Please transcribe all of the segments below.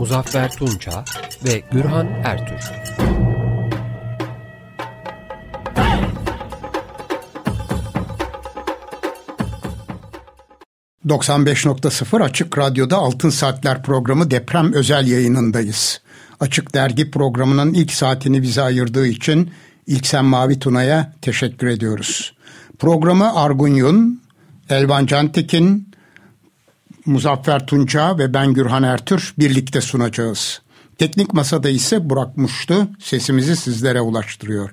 Muzaffer Tunça ve Gürhan Ertür. ...95.0 Açık Radyo'da Altın Saatler programı deprem özel yayınındayız. Açık Dergi programının ilk saatini bize ayırdığı için İlksen Mavi Tuna'ya teşekkür ediyoruz. Programı Argun Yun, Elvan Cantekin, Muzaffer Tunca ve ben Gürhan Ertür birlikte sunacağız. Teknik masada ise Burak Muştu sesimizi sizlere ulaştırıyor.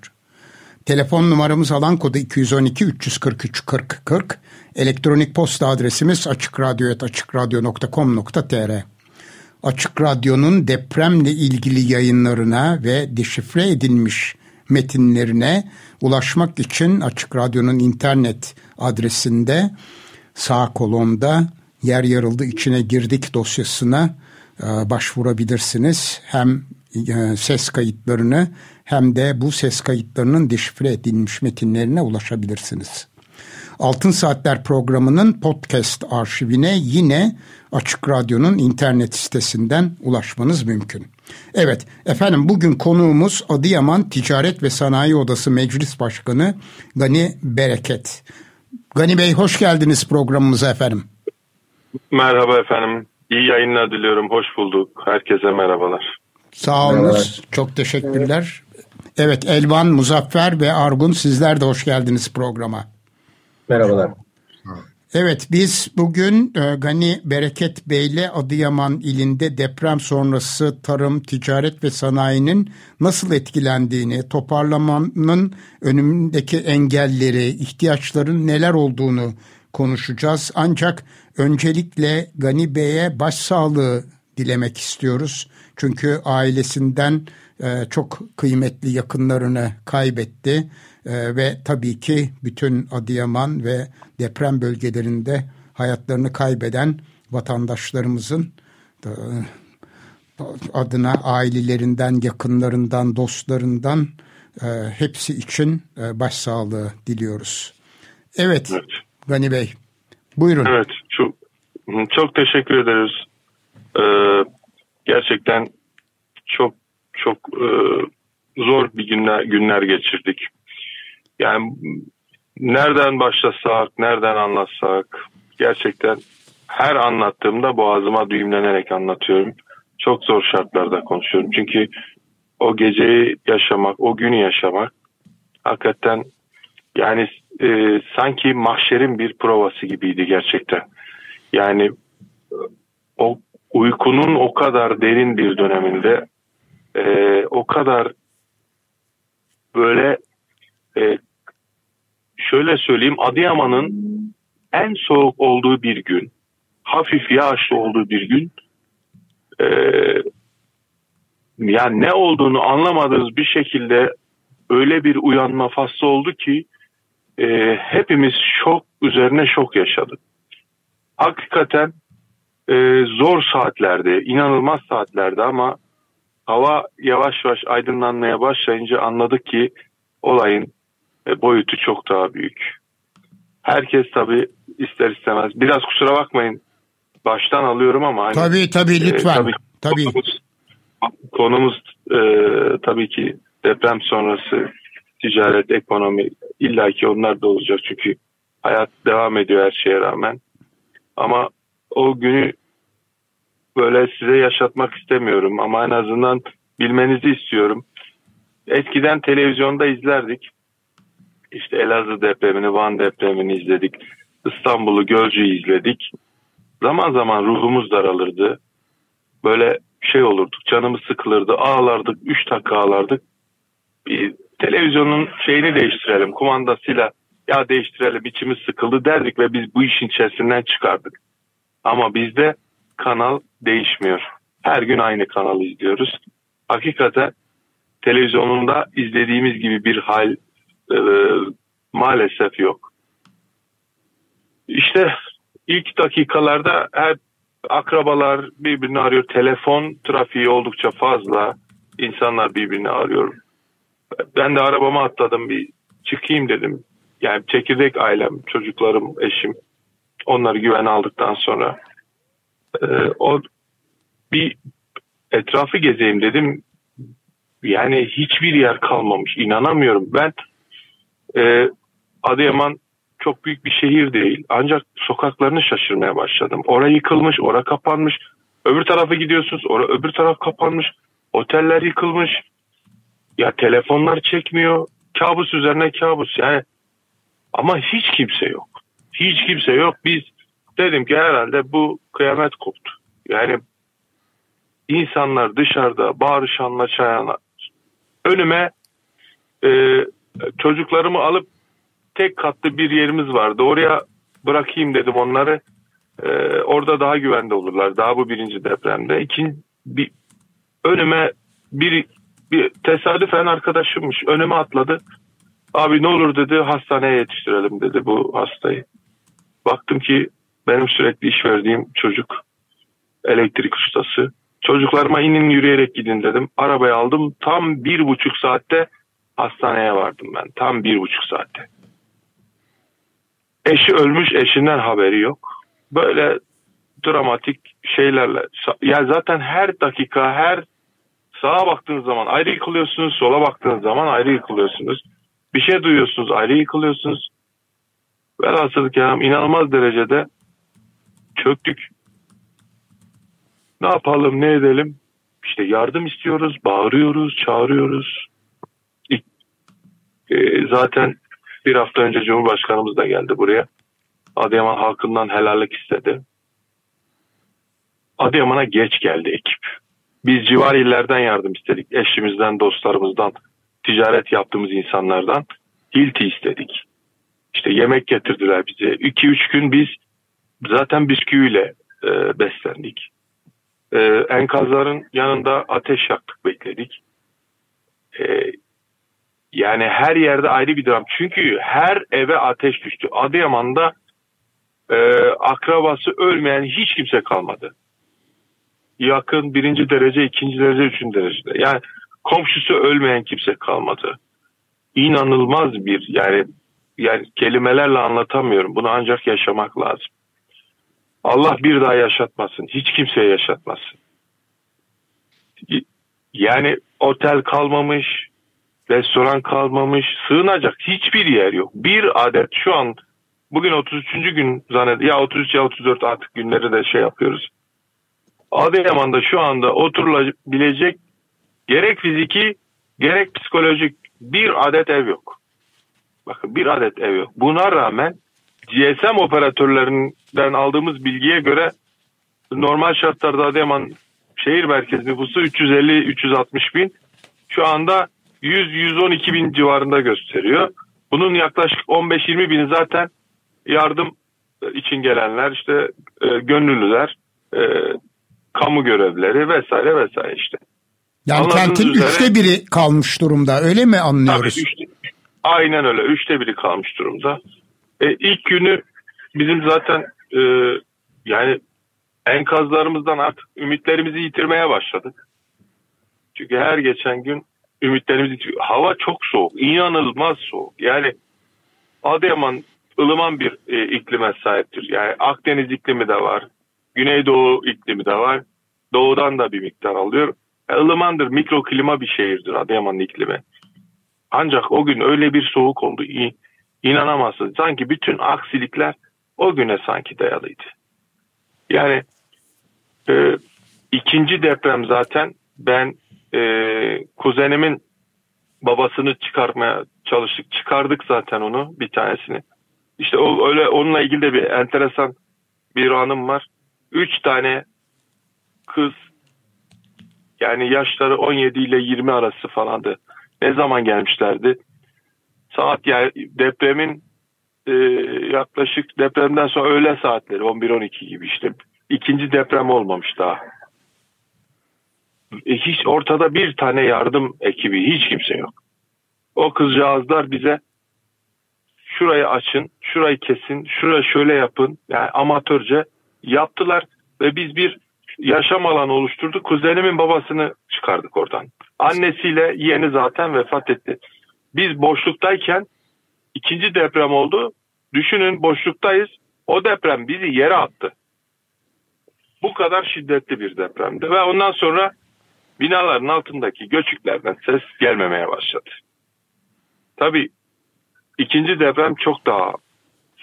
Telefon numaramız alan kodu 212 343 40 40. Elektronik posta adresimiz açıkradyo.com.tr Açık Radyo'nun depremle ilgili yayınlarına ve deşifre edilmiş metinlerine ulaşmak için Açık Radyo'nun internet adresinde sağ kolonda yer yarıldı içine girdik dosyasına e, başvurabilirsiniz. Hem e, ses kayıtlarını hem de bu ses kayıtlarının deşifre edilmiş metinlerine ulaşabilirsiniz. Altın Saatler programının podcast arşivine yine Açık Radyo'nun internet sitesinden ulaşmanız mümkün. Evet efendim bugün konuğumuz Adıyaman Ticaret ve Sanayi Odası Meclis Başkanı Gani Bereket. Gani Bey hoş geldiniz programımıza efendim. Merhaba efendim. İyi yayınlar diliyorum. Hoş bulduk. Herkese merhabalar. Sağ olunuz. Çok teşekkürler. Evet Elvan, Muzaffer ve Argun sizler de hoş geldiniz programa. Merhabalar. Evet biz bugün e, Gani Bereket Bey'le Adıyaman ilinde deprem sonrası tarım, ticaret ve sanayinin nasıl etkilendiğini, toparlamanın önündeki engelleri, ihtiyaçların neler olduğunu konuşacağız. Ancak öncelikle Gani Bey'e başsağlığı dilemek istiyoruz. Çünkü ailesinden e, çok kıymetli yakınlarını kaybetti e, ve tabii ki bütün Adıyaman ve deprem bölgelerinde hayatlarını kaybeden vatandaşlarımızın e, adına ailelerinden, yakınlarından, dostlarından e, hepsi için e, başsağlığı diliyoruz. Evet, evet, Gani Bey, buyurun. Evet, çok, çok teşekkür ederiz. Ee, gerçekten çok çok e, zor bir günler günler geçirdik. Yani nereden başlasak, nereden anlatsak gerçekten her anlattığımda boğazıma düğümlenerek anlatıyorum. Çok zor şartlarda konuşuyorum. Çünkü o geceyi yaşamak, o günü yaşamak hakikaten yani e, sanki mahşerin bir provası gibiydi gerçekten. Yani o uykunun o kadar derin bir döneminde e, o kadar böyle e, şöyle söyleyeyim Adıyaman'ın en soğuk olduğu bir gün, hafif yağışlı olduğu bir gün e, yani ne olduğunu anlamadığımız bir şekilde öyle bir uyanma faslı oldu ki e, hepimiz şok üzerine şok yaşadık. Hakikaten e, zor saatlerde, inanılmaz saatlerde ama hava yavaş yavaş aydınlanmaya başlayınca anladık ki olayın e, boyutu çok daha büyük. Herkes tabii ister istemez. Biraz kusura bakmayın baştan alıyorum ama. Hani, tabii tabii lütfen. E, tabii, tabii. Konumuz, konumuz e, tabii ki deprem sonrası ticaret, ekonomi illaki onlar da olacak çünkü hayat devam ediyor her şeye rağmen. Ama o günü böyle size yaşatmak istemiyorum ama en azından bilmenizi istiyorum. Eskiden televizyonda izlerdik. İşte Elazığ depremini, Van depremini izledik. İstanbul'u, Gölcü'yü izledik. Zaman zaman ruhumuz daralırdı. Böyle şey olurduk, canımız sıkılırdı, ağlardık, üç dakika ağlardık. Bir televizyonun şeyini değiştirelim, kumandasıyla ya değiştirelim, içimiz sıkıldı derdik ve biz bu işin içerisinden çıkardık. Ama bizde kanal değişmiyor. Her gün aynı kanalı izliyoruz. Hakikaten televizyonunda izlediğimiz gibi bir hal e, maalesef yok. İşte ilk dakikalarda hep akrabalar birbirini arıyor. Telefon trafiği oldukça fazla. İnsanlar birbirini arıyor. Ben de arabama atladım bir çıkayım dedim. Yani çekirdek ailem, çocuklarım, eşim onları güven aldıktan sonra e, o bir etrafı gezeyim dedim. Yani hiçbir yer kalmamış. İnanamıyorum. Ben e, Adıyaman çok büyük bir şehir değil. Ancak sokaklarını şaşırmaya başladım. Orası yıkılmış, ora kapanmış. Öbür tarafa gidiyorsunuz, ora öbür taraf kapanmış. Oteller yıkılmış. Ya telefonlar çekmiyor. Kabus üzerine kabus. Yani ama hiç kimse yok. Hiç kimse yok. Biz dedim ki herhalde bu kıyamet koptu. Yani insanlar dışarıda bağırışanla çayana. Önüme e, çocuklarımı alıp tek katlı bir yerimiz vardı. Oraya bırakayım dedim onları. Ee, orada daha güvende olurlar. Daha bu birinci depremde. İkinci, bir, önüme bir, bir tesadüfen arkadaşımmış. Önüme atladı. Abi ne olur dedi hastaneye yetiştirelim dedi bu hastayı. Baktım ki benim sürekli iş verdiğim çocuk elektrik ustası. Çocuklarıma inin yürüyerek gidin dedim. Arabayı aldım. Tam bir buçuk saatte hastaneye vardım ben. Tam bir buçuk saatte. Eşi ölmüş, eşinden haberi yok. Böyle dramatik şeylerle. Ya zaten her dakika, her sağa baktığınız zaman ayrı yıkılıyorsunuz, sola baktığınız zaman ayrı yıkılıyorsunuz. Bir şey duyuyorsunuz, ayrı yıkılıyorsunuz. Velhasıl kelam inanılmaz derecede çöktük. Ne yapalım, ne edelim? İşte yardım istiyoruz, bağırıyoruz, çağırıyoruz. E, zaten bir hafta önce Cumhurbaşkanımız da geldi buraya. Adıyaman halkından helallik istedi. Adıyaman'a geç geldi ekip. Biz civar illerden yardım istedik. Eşimizden, dostlarımızdan, ticaret yaptığımız insanlardan hilti istedik. İşte yemek getirdiler bize. 2-3 gün biz zaten bisküviyle e, beslendik. E, enkazların yanında ateş yaktık, bekledik. E, yani her yerde ayrı bir dram. Çünkü her eve ateş düştü. Adıyaman'da e, akrabası ölmeyen hiç kimse kalmadı. Yakın birinci derece, ikinci derece, üçüncü derecede. Yani komşusu ölmeyen kimse kalmadı. İnanılmaz bir yani yani kelimelerle anlatamıyorum. Bunu ancak yaşamak lazım. Allah bir daha yaşatmasın. Hiç kimseye yaşatmasın. Yani otel kalmamış, restoran kalmamış, sığınacak hiçbir yer yok. Bir adet şu an bugün 33. gün zannet ya 33 ya 34 artık günleri de şey yapıyoruz. Adıyaman'da şu anda oturulabilecek gerek fiziki gerek psikolojik bir adet ev yok. Bakın bir adet ev yok. Buna rağmen GSM operatörlerinden aldığımız bilgiye göre normal şartlarda Adıyaman şehir merkezi nüfusu 350-360 bin. Şu anda 100-112 bin civarında gösteriyor. Bunun yaklaşık 15-20 bin zaten yardım için gelenler işte e, gönüllüler, e, kamu görevlileri vesaire vesaire işte. Yani Anladığınız kentin üzere, üçte biri kalmış durumda öyle mi anlıyoruz? Tabii üçte, aynen öyle üçte biri kalmış durumda. E, ilk günü bizim zaten e, yani enkazlarımızdan artık ümitlerimizi yitirmeye başladık. Çünkü her geçen gün ümitlerimiz hava çok soğuk. inanılmaz soğuk. Yani Adıyaman ılıman bir e, iklime sahiptir. Yani Akdeniz iklimi de var. Güneydoğu iklimi de var. Doğudan da bir miktar alıyor. Yani ılımandır, mikroklima bir şehirdir Adıyaman iklimi. Ancak o gün öyle bir soğuk oldu. İnanamazsın. Sanki bütün aksilikler o güne sanki dayalıydı. Yani e, ikinci deprem zaten ben e, kuzenimin babasını çıkarmaya çalıştık. Çıkardık zaten onu bir tanesini. İşte o, öyle onunla ilgili de bir enteresan bir anım var. Üç tane kız yani yaşları 17 ile 20 arası falandı. Ne zaman gelmişlerdi? Saat yani depremin e, yaklaşık depremden sonra öğle saatleri 11-12 gibi işte. ikinci deprem olmamış daha. e, hiç ortada bir tane yardım ekibi hiç kimse yok. O kızcağızlar bize şurayı açın, şurayı kesin, şurayı şöyle yapın. Yani amatörce yaptılar ve biz bir yaşam alanı oluşturduk. Kuzenimin babasını çıkardık oradan. Annesiyle yeğeni zaten vefat etti. Biz boşluktayken ikinci deprem oldu. Düşünün boşluktayız. O deprem bizi yere attı. Bu kadar şiddetli bir depremdi ve ondan sonra binaların altındaki göçüklerden ses gelmemeye başladı. Tabii ikinci deprem çok daha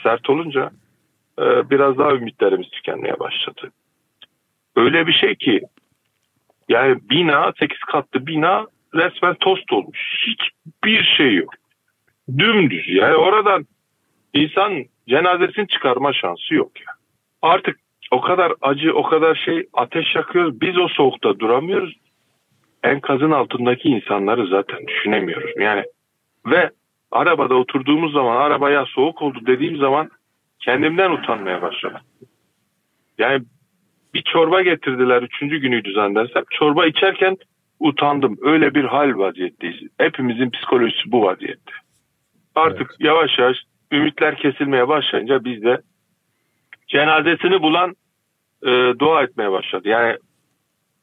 sert olunca e, biraz daha ümitlerimiz tükenmeye başladı. Öyle bir şey ki yani bina 8 katlı bina resmen tost olmuş. Hiçbir şey yok. Dümdüz yani oradan insan cenazesini çıkarma şansı yok ya. Artık o kadar acı, o kadar şey ateş yakıyoruz. Biz o soğukta duramıyoruz. Enkazın altındaki insanları zaten düşünemiyoruz. Yani ve arabada oturduğumuz zaman arabaya soğuk oldu dediğim zaman kendimden utanmaya başladım. Yani bir çorba getirdiler üçüncü günüydü zannedersem. Çorba içerken utandım. Öyle bir hal vaziyetteyiz. Hepimizin psikolojisi bu vaziyette. Artık evet. yavaş yavaş ümitler kesilmeye başlayınca biz de cenazesini bulan e, dua etmeye başladı. Yani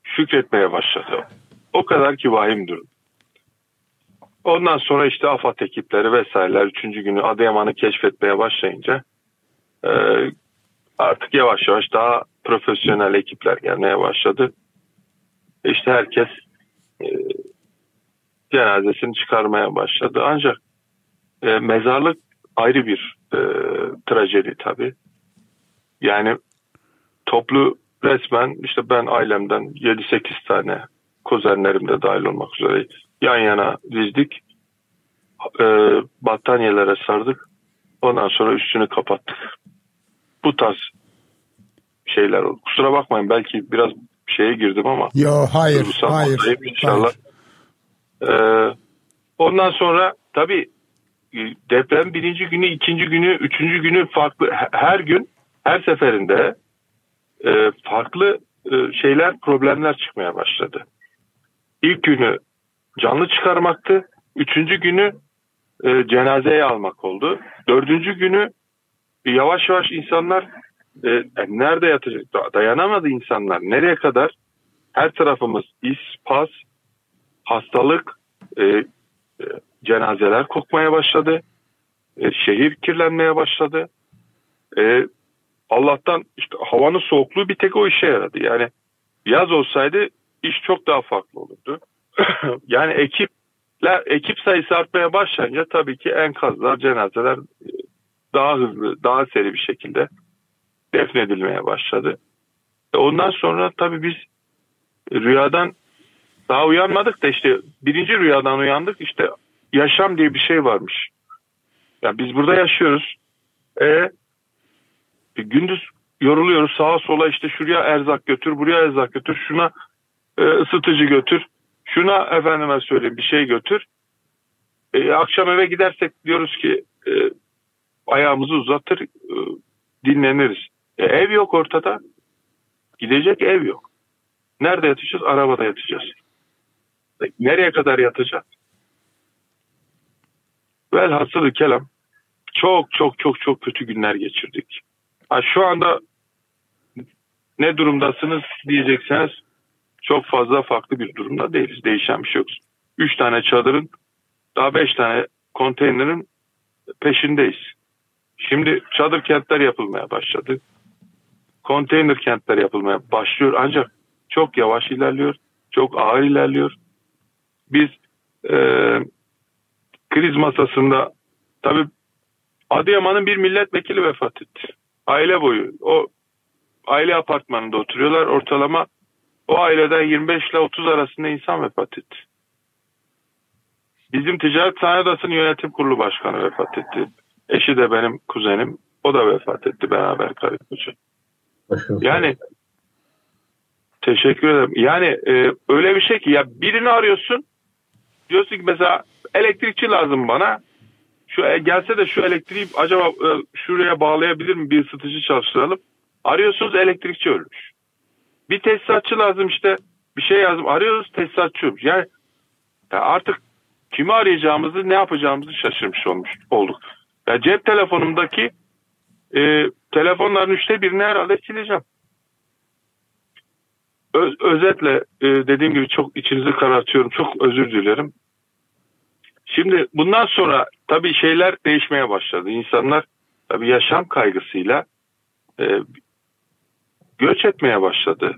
şükretmeye başladı. O kadar ki vahim durum. Ondan sonra işte AFAD ekipleri vesaireler üçüncü günü Adıyaman'ı keşfetmeye başlayınca e, artık yavaş yavaş daha profesyonel ekipler gelmeye başladı. İşte herkes e, cenazesini çıkarmaya başladı. Ancak e, mezarlık ayrı bir e, trajedi tabii. Yani toplu resmen işte ben ailemden 7-8 tane kuzenlerim de dahil olmak üzere yan yana dizdik. E, battaniyelere sardık. Ondan sonra üstünü kapattık. Bu tarz şeyler oldu. Kusura bakmayın belki biraz şeye girdim ama. Yo hayır hayır. inşallah. hayır. Ee, ondan sonra tabii e, deprem birinci günü, ikinci günü, üçüncü günü farklı her gün her seferinde e, farklı e, şeyler problemler çıkmaya başladı. İlk günü canlı çıkarmaktı. Üçüncü günü e, cenazeye almak oldu. Dördüncü günü yavaş yavaş insanlar e, e, nerede yatacak? Dayanamadı insanlar. Nereye kadar? Her tarafımız is, pas, hastalık, e, e, cenazeler kokmaya başladı. E, şehir kirlenmeye başladı. E, Allah'tan işte havanın soğukluğu bir tek o işe yaradı. Yani yaz olsaydı iş çok daha farklı olurdu. yani ekipler, ekip sayısı artmaya başlayınca tabii ki enkazlar, cenazeler e, daha hızlı, daha seri bir şekilde defnedilmeye başladı. E ondan sonra tabii biz rüyadan daha uyanmadık da işte birinci rüyadan uyandık işte yaşam diye bir şey varmış. Ya yani biz burada yaşıyoruz. E, e, gündüz yoruluyoruz sağa sola işte şuraya erzak götür, buraya erzak götür, şuna e, ısıtıcı götür, şuna efendime söyleyeyim bir şey götür. E, akşam eve gidersek diyoruz ki e, ayağımızı uzatır, e, dinleniriz. E, ev yok ortada. Gidecek ev yok. Nerede yatacağız? Arabada yatacağız. E, nereye kadar yatacağız? Velhasılı kelam çok çok çok çok kötü günler geçirdik. Ha, şu anda ne durumdasınız diyecekseniz çok fazla farklı bir durumda değiliz. Değişen bir şey yok. Üç tane çadırın daha beş tane konteynerin peşindeyiz. Şimdi çadır kentler yapılmaya başladı konteyner kentler yapılmaya başlıyor ancak çok yavaş ilerliyor, çok ağır ilerliyor. Biz e, kriz masasında tabii Adıyaman'ın bir milletvekili vefat etti. Aile boyu. O aile apartmanında oturuyorlar. Ortalama o aileden 25 ile 30 arasında insan vefat etti. Bizim Ticaret Sanayi Odası'nın yönetim kurulu başkanı vefat etti. Eşi de benim kuzenim. O da vefat etti beraber karı koca. Yani teşekkür ederim. Yani e, öyle bir şey ki ya birini arıyorsun diyorsun ki mesela elektrikçi lazım bana. Şu e, gelse de şu elektriği acaba e, şuraya bağlayabilir mi bir ısıtıcı çalıştıralım. Arıyorsunuz elektrikçi ölmüş. Bir tesisatçı lazım işte bir şey yazdım. Arıyoruz tesisatçı. Yani ya artık kimi arayacağımızı ne yapacağımızı şaşırmış olmuş olduk. Ya cep telefonumdaki e, telefonların üçte birini herhalde sileceğim. Öz, özetle e, dediğim gibi çok içinizi karartıyorum. Çok özür dilerim. Şimdi bundan sonra tabii şeyler değişmeye başladı. İnsanlar tabii yaşam kaygısıyla e, göç etmeye başladı.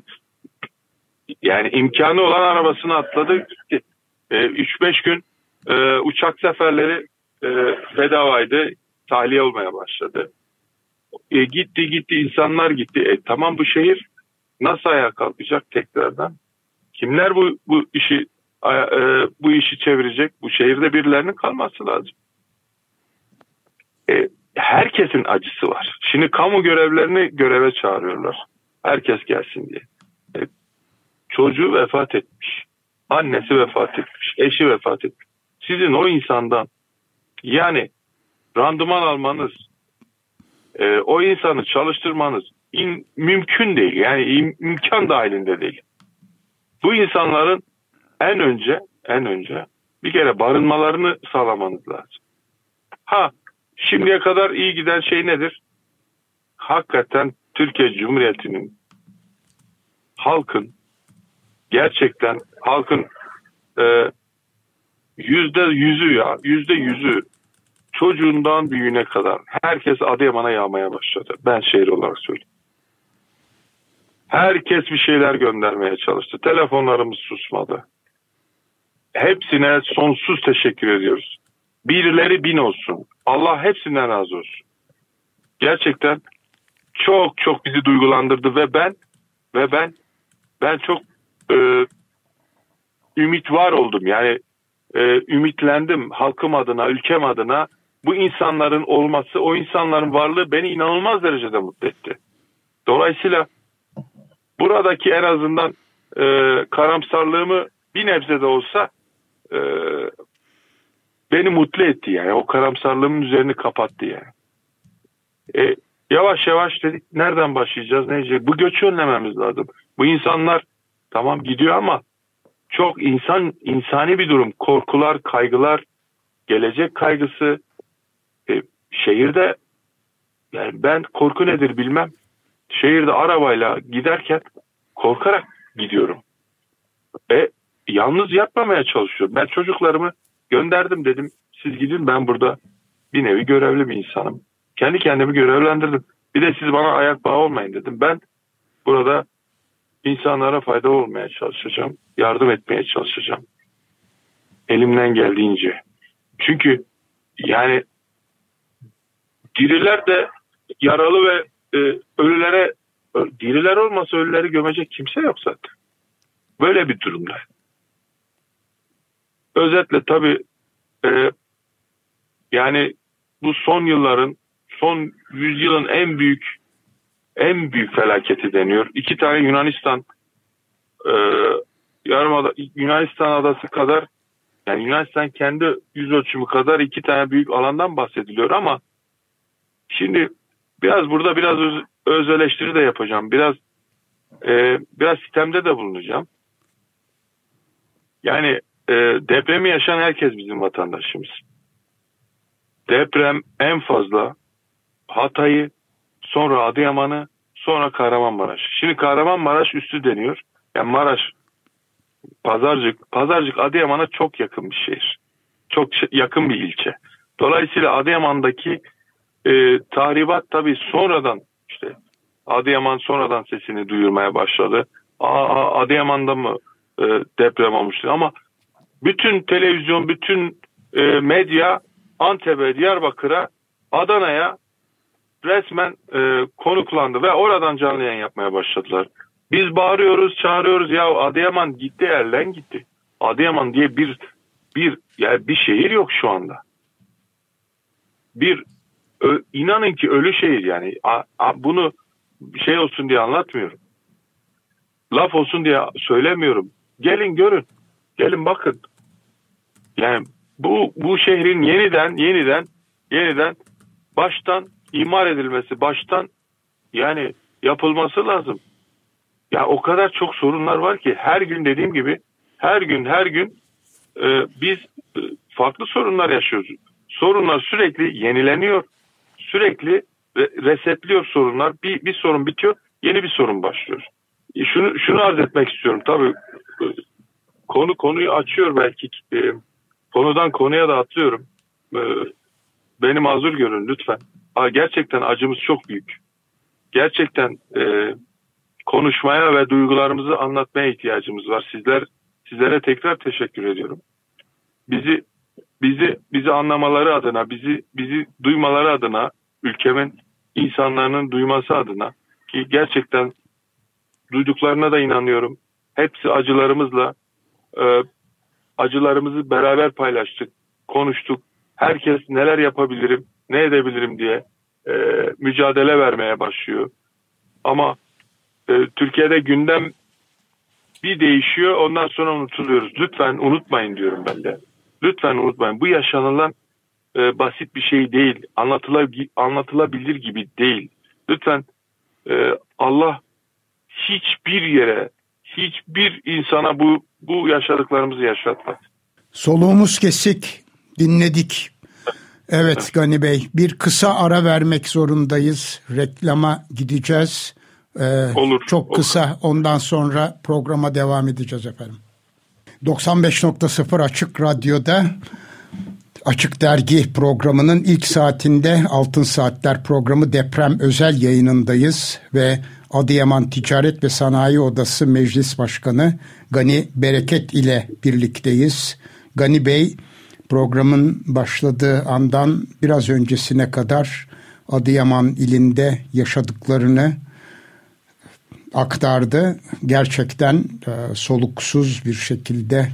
Yani imkanı olan arabasını atladı. 3-5 e, gün e, uçak seferleri e, bedavaydı. Tahliye olmaya başladı. E, gitti gitti insanlar gitti. E, tamam bu şehir nasıl ayağa kalkacak tekrardan? Kimler bu bu işi e, bu işi çevirecek? Bu şehirde birilerinin kalması lazım. E, herkesin acısı var. Şimdi kamu görevlerini göreve çağırıyorlar. Herkes gelsin diye. E, çocuğu vefat etmiş. Annesi vefat etmiş. Eşi vefat etmiş. Sizin o insandan yani randıman almanız, e, o insanı çalıştırmanız in, mümkün değil. Yani im, imkan dahilinde değil. Bu insanların en önce en önce bir kere barınmalarını sağlamanız lazım. Ha şimdiye kadar iyi giden şey nedir? Hakikaten Türkiye Cumhuriyeti'nin halkın gerçekten halkın e, yüzde yüzü ya yüzde yüzü çocuğundan büyüğüne kadar herkes Adıyaman'a yağmaya başladı. Ben şehir olarak söyleyeyim. Herkes bir şeyler göndermeye çalıştı. Telefonlarımız susmadı. Hepsine sonsuz teşekkür ediyoruz. Birileri bin olsun. Allah hepsinden razı olsun. Gerçekten çok çok bizi duygulandırdı ve ben ve ben ben çok e, ümit var oldum. Yani e, ümitlendim halkım adına, ülkem adına. Bu insanların olması, o insanların varlığı beni inanılmaz derecede mutlu etti. Dolayısıyla buradaki en azından e, karamsarlığımı bir nebze de olsa e, beni mutlu etti yani. O karamsarlığımın üzerini kapattı yani. E, yavaş yavaş dedik nereden başlayacağız ne diyecek? Bu göçü önlememiz lazım. Bu insanlar tamam gidiyor ama çok insan insani bir durum. Korkular, kaygılar, gelecek kaygısı. E, şehirde yani ben korku nedir bilmem. Şehirde arabayla giderken korkarak gidiyorum. E yalnız yapmamaya çalışıyorum. Ben çocuklarımı gönderdim dedim. Siz gidin ben burada bir nevi görevli bir insanım. Kendi kendimi görevlendirdim. Bir de siz bana ayak bağı olmayın dedim. Ben burada insanlara fayda olmaya çalışacağım. Yardım etmeye çalışacağım. Elimden geldiğince. Çünkü yani diriler de yaralı ve e, ölülere diriler olmasa ölüleri gömecek kimse yok zaten. Böyle bir durumda. Özetle tabii e, yani bu son yılların son yüzyılın en büyük en büyük felaketi deniyor. İki tane Yunanistan e, yarımada Yunanistan adası kadar yani Yunanistan kendi yüz ölçümü kadar iki tane büyük alandan bahsediliyor ama şimdi biraz burada biraz öz, öz eleştiri de yapacağım. Biraz e, biraz sistemde de bulunacağım. Yani e, depremi yaşayan herkes bizim vatandaşımız. Deprem en fazla Hatay'ı, sonra Adıyaman'ı, sonra Kahramanmaraş. Şimdi Kahramanmaraş üstü deniyor. Yani Maraş, Pazarcık, Pazarcık Adıyaman'a çok yakın bir şehir. Çok yakın bir ilçe. Dolayısıyla Adıyaman'daki e, tahribat tabii sonradan işte Adıyaman sonradan sesini duyurmaya başladı. Aa, Adıyaman'da mı e, deprem olmuştu ama bütün televizyon, bütün e, medya Antep'e, Diyarbakır'a, Adana'ya resmen e, konuklandı ve oradan canlı yayın yapmaya başladılar. Biz bağırıyoruz, çağırıyoruz ya Adıyaman gitti elden gitti. Adıyaman diye bir bir yani bir şehir yok şu anda. Bir ö, inanın ki ölü şehir yani. A, a, bunu şey olsun diye anlatmıyorum. Laf olsun diye söylemiyorum. Gelin görün. Gelin bakın. Yani bu bu şehrin yeniden yeniden yeniden baştan imar edilmesi, baştan yani yapılması lazım. ya o kadar çok sorunlar var ki her gün dediğim gibi her gün her gün e, biz e, farklı sorunlar yaşıyoruz. Sorunlar sürekli yenileniyor. Sürekli resetliyor sorunlar. Bir, bir sorun bitiyor, yeni bir sorun başlıyor. E, şunu şunu arz etmek istiyorum. Tabii e, konu konuyu açıyor belki. E, konudan konuya da atlıyorum. E, beni mazur görün lütfen. Gerçekten acımız çok büyük. Gerçekten e, konuşmaya ve duygularımızı anlatmaya ihtiyacımız var. Sizler sizlere tekrar teşekkür ediyorum. Bizi bizi bizi anlamaları adına, bizi bizi duymaları adına, ülkemin insanların duyması adına ki gerçekten duyduklarına da inanıyorum. Hepsi acılarımızla e, acılarımızı beraber paylaştık, konuştuk. Herkes neler yapabilirim, ne edebilirim diye e, mücadele vermeye başlıyor. Ama e, Türkiye'de gündem bir değişiyor ondan sonra unutuluyoruz. Lütfen unutmayın diyorum ben de. Lütfen unutmayın. Bu yaşanılan e, basit bir şey değil. Anlatıla, anlatılabilir gibi değil. Lütfen e, Allah hiçbir yere, hiçbir insana bu bu yaşadıklarımızı yaşatmaz. Soluğumuz kesik, dinledik. Evet Gani Bey, bir kısa ara vermek zorundayız. Reklama gideceğiz. Ee, olur. Çok kısa, olur. ondan sonra programa devam edeceğiz efendim. 95.0 Açık Radyo'da Açık Dergi programının ilk saatinde Altın Saatler programı deprem özel yayınındayız ve Adıyaman Ticaret ve Sanayi Odası Meclis Başkanı Gani Bereket ile birlikteyiz. Gani Bey programın başladığı andan biraz öncesine kadar Adıyaman ilinde yaşadıklarını aktardı. Gerçekten e, soluksuz bir şekilde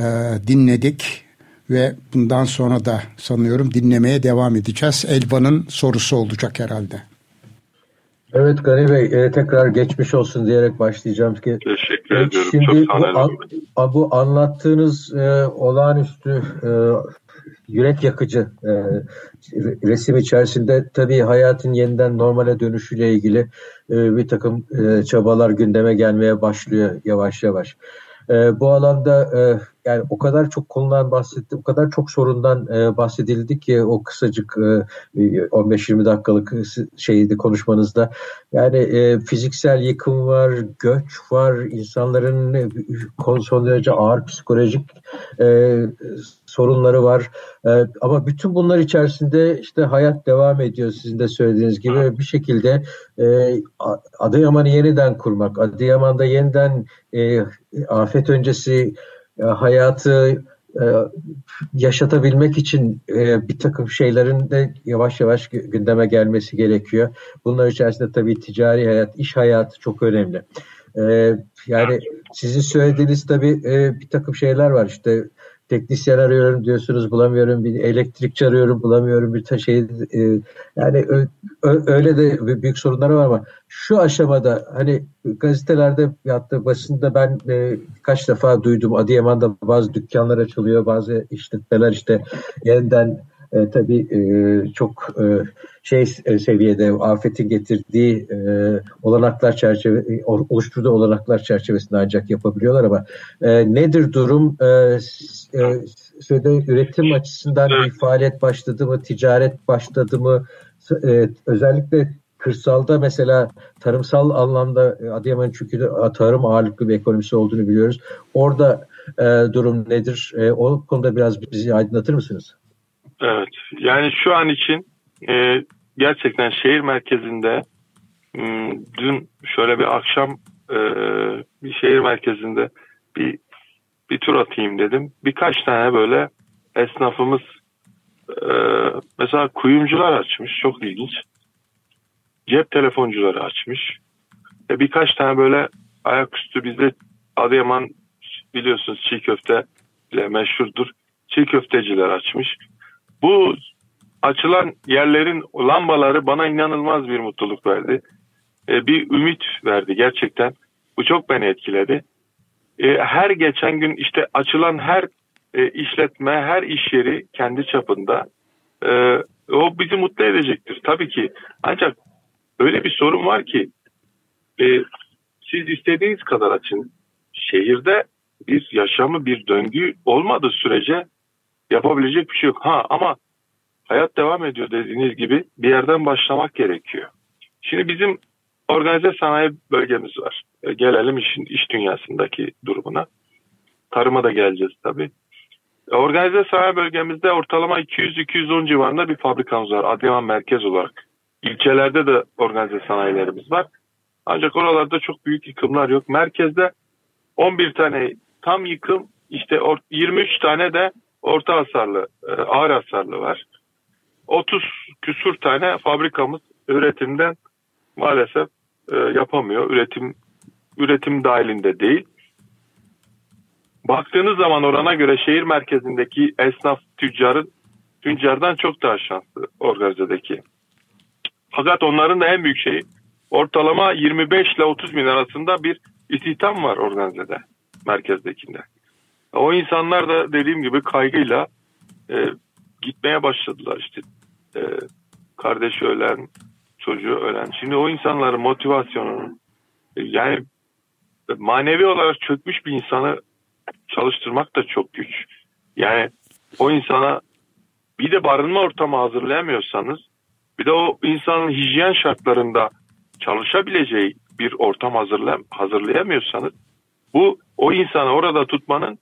e, dinledik ve bundan sonra da sanıyorum dinlemeye devam edeceğiz. Elvan'ın sorusu olacak herhalde. Evet Gani Bey e, tekrar geçmiş olsun diyerek başlayacağım ki. Teşekkür e, ediyorum. Şimdi Çok bu, bu anlattığınız e, olağanüstü e, yürek yakıcı e, resim içerisinde tabii hayatın yeniden normale dönüşüyle ilgili e, bir takım e, çabalar gündeme gelmeye başlıyor yavaş yavaş. E, bu alanda e, yani o kadar çok konudan bahsetti, o kadar çok sorundan e, bahsedildi ki o kısacık e, 15-20 dakikalık şeydi konuşmanızda. Yani e, fiziksel yıkım var, göç var, insanların e, son derece ağır psikolojik e, sorunları var. E, ama bütün bunlar içerisinde işte hayat devam ediyor sizin de söylediğiniz gibi bir şekilde e, Adıyaman'ı yeniden kurmak, Adıyaman'da yeniden e, afet öncesi e, hayatı e, yaşatabilmek için e, bir takım şeylerin de yavaş yavaş gündeme gelmesi gerekiyor. Bunlar içerisinde tabii ticari hayat, iş hayatı çok önemli. Yani sizin söylediğiniz tabii bir takım şeyler var. İşte teknisyen arıyorum diyorsunuz bulamıyorum. Bir elektrikçi arıyorum bulamıyorum. Bir şey e, yani ö, ö, öyle de büyük sorunları var ama şu aşamada hani gazetelerde yattı basında ben e, kaç defa duydum. Adıyaman'da bazı dükkanlar açılıyor bazı işletmeler işte yeniden e, tabii e, çok e, şey e, seviyede afetin getirdiği e, olanaklar çerçeve e, oluşturduğu olanaklar çerçevesinde ancak yapabiliyorlar ama e, nedir durum? E, e, üretim açısından bir faaliyet başladı mı, ticaret başladı mı? E, özellikle kırsalda mesela tarımsal anlamda e, Adıyaman çünkü tarım ağırlıklı bir ekonomisi olduğunu biliyoruz. Orada e, durum nedir? E, o konuda biraz bizi aydınlatır mısınız? Evet. Yani şu an için e, gerçekten şehir merkezinde hmm, dün şöyle bir akşam e, bir şehir merkezinde bir bir tur atayım dedim. Birkaç tane böyle esnafımız e, mesela kuyumcular açmış. Çok ilginç. Cep telefoncuları açmış. Ve birkaç tane böyle ayaküstü bizde Adıyaman biliyorsunuz çiğ köfte meşhurdur. Çiğ köfteciler açmış. Bu açılan yerlerin lambaları bana inanılmaz bir mutluluk verdi. E, bir ümit verdi gerçekten. Bu çok beni etkiledi. E, her geçen gün işte açılan her e, işletme, her iş yeri kendi çapında e, o bizi mutlu edecektir tabii ki. Ancak öyle bir sorun var ki e, siz istediğiniz kadar açın. Şehirde bir yaşamı, bir döngü olmadığı sürece yapabilecek bir şey yok. Ha ama hayat devam ediyor dediğiniz gibi bir yerden başlamak gerekiyor. Şimdi bizim organize sanayi bölgemiz var. E, gelelim işin iş dünyasındaki durumuna. Tarıma da geleceğiz tabii. E, organize sanayi bölgemizde ortalama 200-210 civarında bir fabrikamız var. Adıyaman merkez olarak. İlçelerde de organize sanayilerimiz var. Ancak oralarda çok büyük yıkımlar yok. Merkezde 11 tane tam yıkım işte 23 tane de orta hasarlı, e, ağır hasarlı var. 30 küsur tane fabrikamız üretimden maalesef e, yapamıyor. Üretim üretim dahilinde değil. Baktığınız zaman orana göre şehir merkezindeki esnaf tüccarın tüccardan çok daha şanslı organizedeki. Fakat onların da en büyük şeyi ortalama 25 ile 30 bin arasında bir istihdam var organizede, merkezdekinde. O insanlar da dediğim gibi kaygıyla e, gitmeye başladılar işte. E, kardeşi ölen, çocuğu ölen. Şimdi o insanların motivasyonunu e, yani manevi olarak çökmüş bir insanı çalıştırmak da çok güç. Yani o insana bir de barınma ortamı hazırlayamıyorsanız bir de o insanın hijyen şartlarında çalışabileceği bir ortam hazırlay hazırlayamıyorsanız bu o insanı orada tutmanın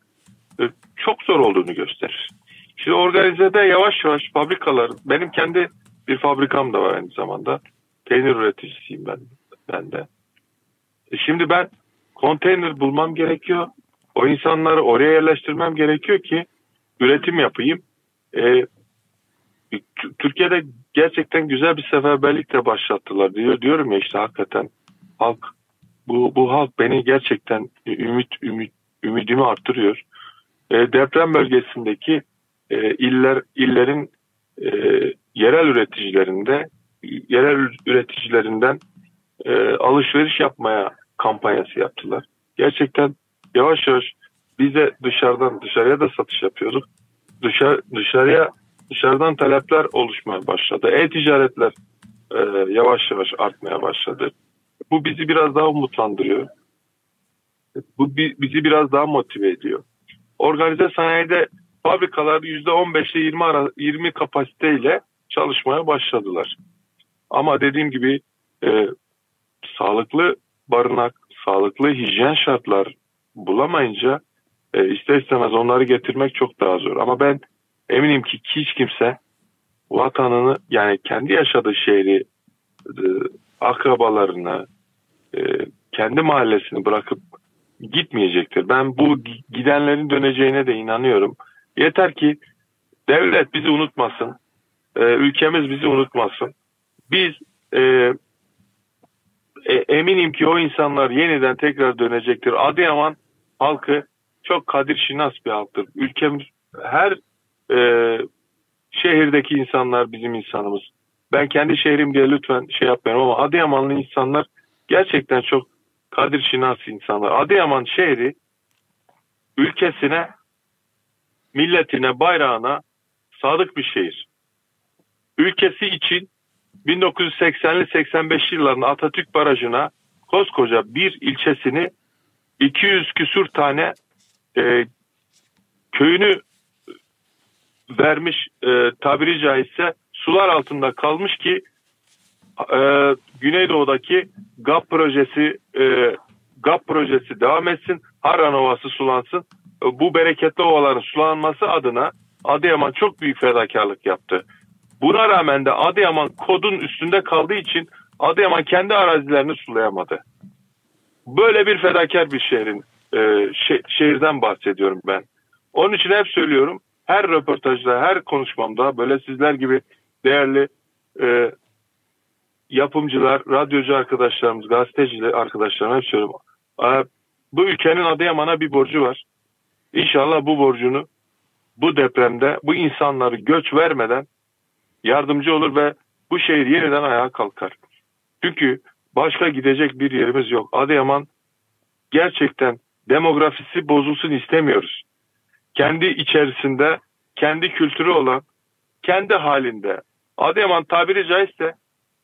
çok zor olduğunu gösterir. Şimdi organizede yavaş yavaş fabrikalar, benim kendi bir fabrikam da var aynı zamanda. Peynir üreticisiyim ben, ben de. E şimdi ben konteyner bulmam gerekiyor. O insanları oraya yerleştirmem gerekiyor ki üretim yapayım. E, Türkiye'de gerçekten güzel bir seferberlik de başlattılar diyor diyorum ya işte hakikaten halk bu bu halk beni gerçekten ümit ümit ümidimi arttırıyor. E, deprem bölgesindeki e, iller illerin e, yerel üreticilerinde yerel üreticilerinden alışveriş yapmaya kampanyası yaptılar. Gerçekten yavaş yavaş biz de dışarıdan dışarıya da satış yapıyorduk. Dışarı, dışarıya dışarıdan talepler oluşmaya başladı. E-ticaretler e, yavaş yavaş artmaya başladı. Bu bizi biraz daha umutlandırıyor. Bu bizi biraz daha motive ediyor. Organize sanayide fabrikalar %15 ile 20, ara, 20 kapasiteyle çalışmaya başladılar. Ama dediğim gibi e, sağlıklı barınak, sağlıklı hijyen şartlar bulamayınca e, ister istemez onları getirmek çok daha zor. Ama ben eminim ki hiç kimse vatanını yani kendi yaşadığı şehri, e, akrabalarını, e, kendi mahallesini bırakıp gitmeyecektir. Ben bu gidenlerin döneceğine de inanıyorum. Yeter ki devlet bizi unutmasın, e, ülkemiz bizi unutmasın. Biz e, e, eminim ki o insanlar yeniden tekrar dönecektir. Adıyaman halkı çok kadir şinas bir halktır. Ülkemiz her e, şehirdeki insanlar bizim insanımız. Ben kendi şehrimde lütfen şey yapmayalım ama Adıyamanlı insanlar gerçekten çok kadir şinas insanlar. Adıyaman şehri ülkesine, milletine, bayrağına sadık bir şehir. Ülkesi için 1980'li 85 yıllarında Atatürk Barajı'na koskoca bir ilçesini 200 küsur tane e, köyünü vermiş e, tabiri caizse sular altında kalmış ki e, Güneydoğu'daki GAP projesi e, GAP projesi devam etsin. Harran Ovası sulansın. E, bu bereketli ovaların sulanması adına Adıyaman çok büyük fedakarlık yaptı. Buna rağmen de Adıyaman kodun üstünde kaldığı için Adıyaman kendi arazilerini sulayamadı. Böyle bir fedakar bir şehrin e, şe, şehirden bahsediyorum ben. Onun için hep söylüyorum her röportajda, her konuşmamda böyle sizler gibi değerli e, yapımcılar, radyocu arkadaşlarımız, gazeteci arkadaşlarım hep söylüyorum. Bu ülkenin Adıyaman'a bir borcu var. İnşallah bu borcunu bu depremde bu insanları göç vermeden yardımcı olur ve bu şehir yeniden ayağa kalkar. Çünkü başka gidecek bir yerimiz yok. Adıyaman gerçekten demografisi bozulsun istemiyoruz. Kendi içerisinde, kendi kültürü olan, kendi halinde. Adıyaman tabiri caizse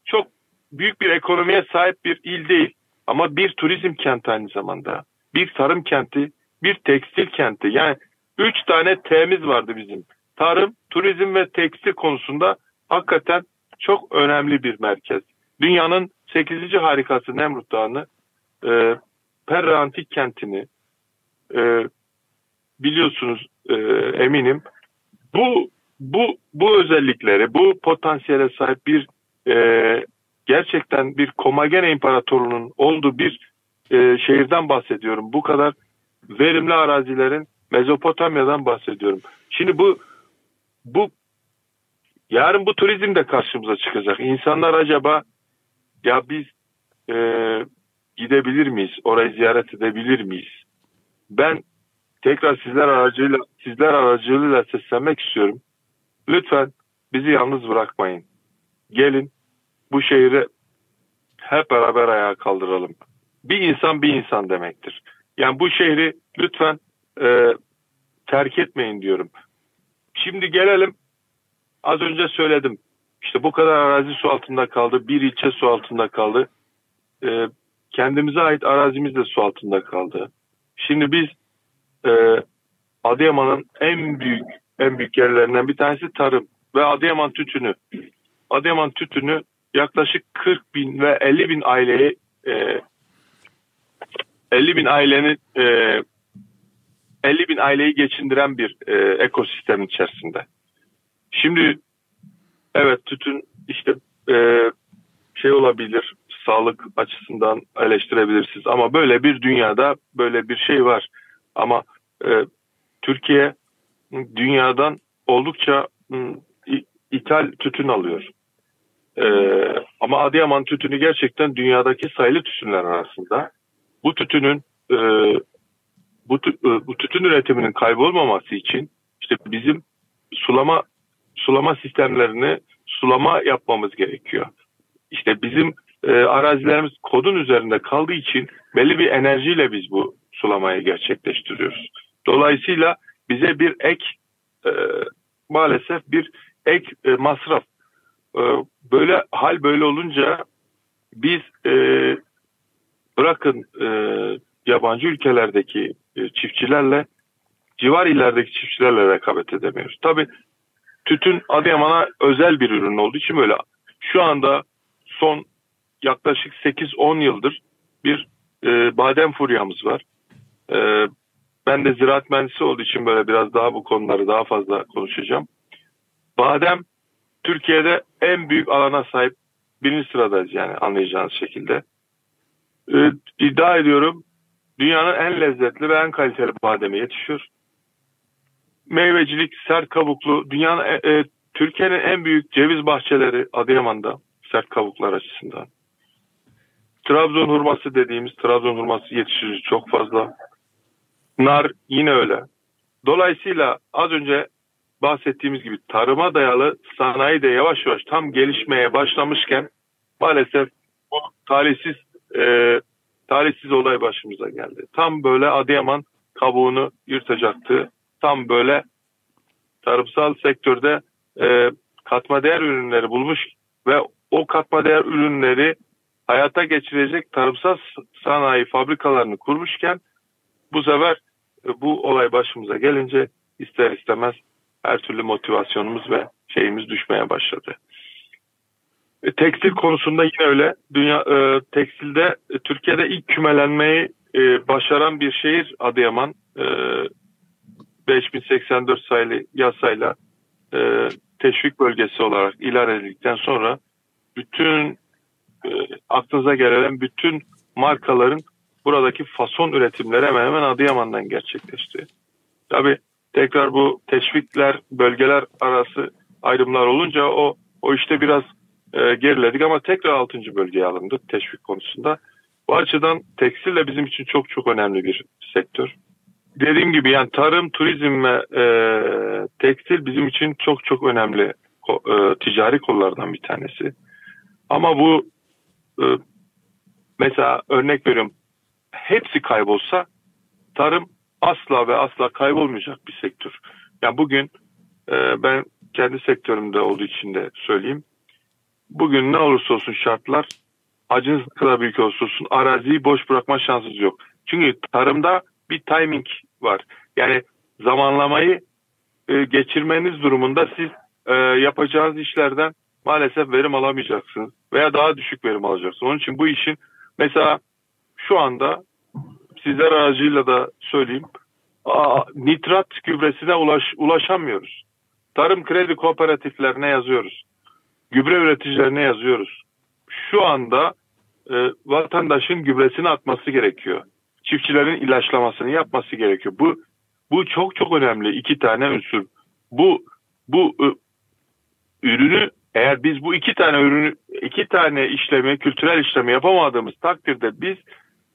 çok büyük bir ekonomiye sahip bir il değil. Ama bir turizm kenti aynı zamanda. Bir tarım kenti, bir tekstil kenti. Yani üç tane T'miz vardı bizim. Tarım, turizm ve tekstil konusunda hakikaten çok önemli bir merkez. Dünyanın 8. harikası Nemrut Dağı'nı, e, Perra Kenti'ni e, biliyorsunuz e, eminim. Bu bu bu özellikleri, bu potansiyele sahip bir e, gerçekten bir Komagene İmparatorluğu'nun olduğu bir e, şehirden bahsediyorum. Bu kadar verimli arazilerin Mezopotamya'dan bahsediyorum. Şimdi bu bu yarın bu turizm de karşımıza çıkacak. İnsanlar acaba ya biz e, gidebilir miyiz? Orayı ziyaret edebilir miyiz? Ben tekrar sizler aracıyla sizler aracılığıyla seslenmek istiyorum. Lütfen bizi yalnız bırakmayın. Gelin bu şehri hep beraber ayağa kaldıralım. Bir insan bir insan demektir. Yani bu şehri lütfen e, terk etmeyin diyorum. Şimdi gelelim az önce söyledim. İşte bu kadar arazi su altında kaldı. Bir ilçe su altında kaldı. E, kendimize ait arazimiz de su altında kaldı. Şimdi biz e, Adıyaman'ın en büyük en büyük yerlerinden bir tanesi tarım ve Adıyaman tütünü. Adıyaman tütünü yaklaşık 40 bin ve 50 bin aileyi e, 50 bin ailenin e, 50 bin aileyi geçindiren bir e, ekosistem içerisinde. Şimdi evet tütün işte e, şey olabilir sağlık açısından eleştirebilirsiniz ama böyle bir dünyada böyle bir şey var ama e, Türkiye dünyadan oldukça ithal tütün alıyor. Ee, ama Adıyaman tütünü gerçekten dünyadaki sayılı tütünler arasında. Bu tütünün e, bu, tü, e, bu tütün üretiminin kaybolmaması için işte bizim sulama sulama sistemlerini sulama yapmamız gerekiyor. İşte bizim e, arazilerimiz kodun üzerinde kaldığı için belli bir enerjiyle biz bu sulamayı gerçekleştiriyoruz. Dolayısıyla bize bir ek e, maalesef bir ek e, masraf. E, böyle hal böyle olunca biz e, bırakın e, yabancı ülkelerdeki e, çiftçilerle civar illerdeki çiftçilerle rekabet edemiyoruz. Tabi tütün Adıyaman'a özel bir ürün olduğu için böyle şu anda son yaklaşık 8-10 yıldır bir e, badem furyamız var. E, ben de ziraat mühendisi olduğu için böyle biraz daha bu konuları daha fazla konuşacağım. Badem Türkiye'de en büyük alana sahip birinci sıradayız yani anlayacağınız şekilde. Ee, iddia ediyorum dünyanın en lezzetli ve en kaliteli bademi yetişiyor. Meyvecilik, sert kabuklu, dünyanın e, e, Türkiye'nin en büyük ceviz bahçeleri Adıyaman'da sert kabuklar açısından. Trabzon hurması dediğimiz Trabzon hurması yetiştirici çok fazla. Nar yine öyle. Dolayısıyla az önce bahsettiğimiz gibi tarıma dayalı sanayi de yavaş yavaş tam gelişmeye başlamışken maalesef bu talihsiz e, talihsiz olay başımıza geldi. Tam böyle Adıyaman kabuğunu yırtacaktı. Tam böyle tarımsal sektörde e, katma değer ürünleri bulmuş ve o katma değer ürünleri hayata geçirecek tarımsal sanayi fabrikalarını kurmuşken bu sefer e, bu olay başımıza gelince ister istemez her türlü motivasyonumuz ve şeyimiz düşmeye başladı. E, tekstil konusunda yine öyle. Dünya e, tekstilde e, Türkiye'de ilk kümelenmeyi e, başaran bir şehir Adıyaman. E, 5084 sayılı yasayla e, teşvik bölgesi olarak ilan edildikten sonra bütün e, aklınıza gelen bütün markaların buradaki fason üretimleri hemen hemen Adıyaman'dan gerçekleşti. Tabi tekrar bu teşvikler, bölgeler arası ayrımlar olunca o o işte biraz e, geriledik ama tekrar 6. bölgeye alındık teşvik konusunda. Bu açıdan tekstil de bizim için çok çok önemli bir sektör. Dediğim gibi yani tarım, turizm ve e, tekstil bizim için çok çok önemli e, ticari kollardan bir tanesi. Ama bu e, mesela örnek veriyorum hepsi kaybolsa tarım asla ve asla kaybolmayacak bir sektör. Yani bugün e, ben kendi sektörümde olduğu için de söyleyeyim. Bugün ne olursa olsun şartlar acınız ne kadar büyük olursa olsun araziyi boş bırakma şansınız yok. Çünkü tarımda bir timing var. Yani zamanlamayı e, geçirmeniz durumunda siz e, yapacağınız işlerden maalesef verim alamayacaksınız veya daha düşük verim alacaksınız. Onun için bu işin mesela şu anda sizler aracıyla da söyleyeyim nitrat gübresine ulaş, ulaşamıyoruz. Tarım kredi kooperatiflerine yazıyoruz. Gübre üreticilerine yazıyoruz. Şu anda e, vatandaşın gübresini atması gerekiyor. Çiftçilerin ilaçlamasını yapması gerekiyor. Bu bu çok çok önemli iki tane unsur. Bu bu e, ürünü eğer biz bu iki tane ürünü iki tane işlemi kültürel işlemi yapamadığımız takdirde biz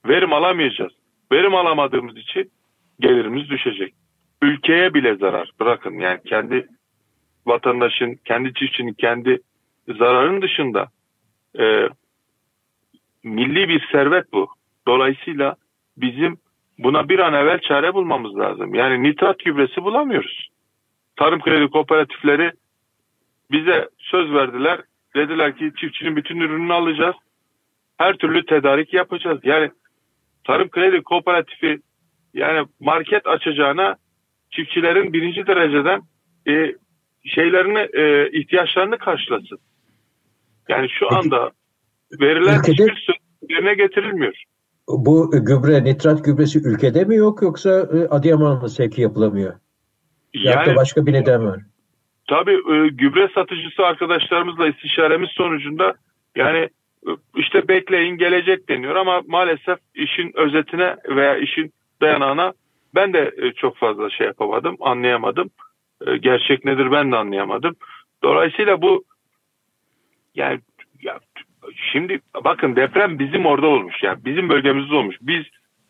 verim alamayacağız. Verim alamadığımız için gelirimiz düşecek. Ülkeye bile zarar. Bırakın yani kendi vatandaşın, kendi çiftçinin kendi zararın dışında e, milli bir servet bu. Dolayısıyla bizim buna bir an evvel çare bulmamız lazım. Yani nitrat gübresi bulamıyoruz. Tarım kredi kooperatifleri bize söz verdiler. Dediler ki çiftçinin bütün ürününü alacağız. Her türlü tedarik yapacağız. Yani tarım kredi kooperatifi yani market açacağına çiftçilerin birinci dereceden e, şeylerini e, ihtiyaçlarını karşılasın. Yani şu anda verilen ülkede, hiçbir söz yerine getirilmiyor. Bu gübre, nitrat gübresi ülkede mi yok yoksa e, Adıyaman mı sevki yapılamıyor? Yani, ya da başka bir neden var. Tabii e, gübre satıcısı arkadaşlarımızla istişaremiz sonucunda yani işte bekleyin gelecek deniyor ama maalesef işin özetine veya işin dayanağına ben de e, çok fazla şey yapamadım, anlayamadım. E, gerçek nedir ben de anlayamadım. Dolayısıyla bu yani ya, şimdi bakın deprem bizim orada olmuş yani bizim bölgemizde olmuş. Biz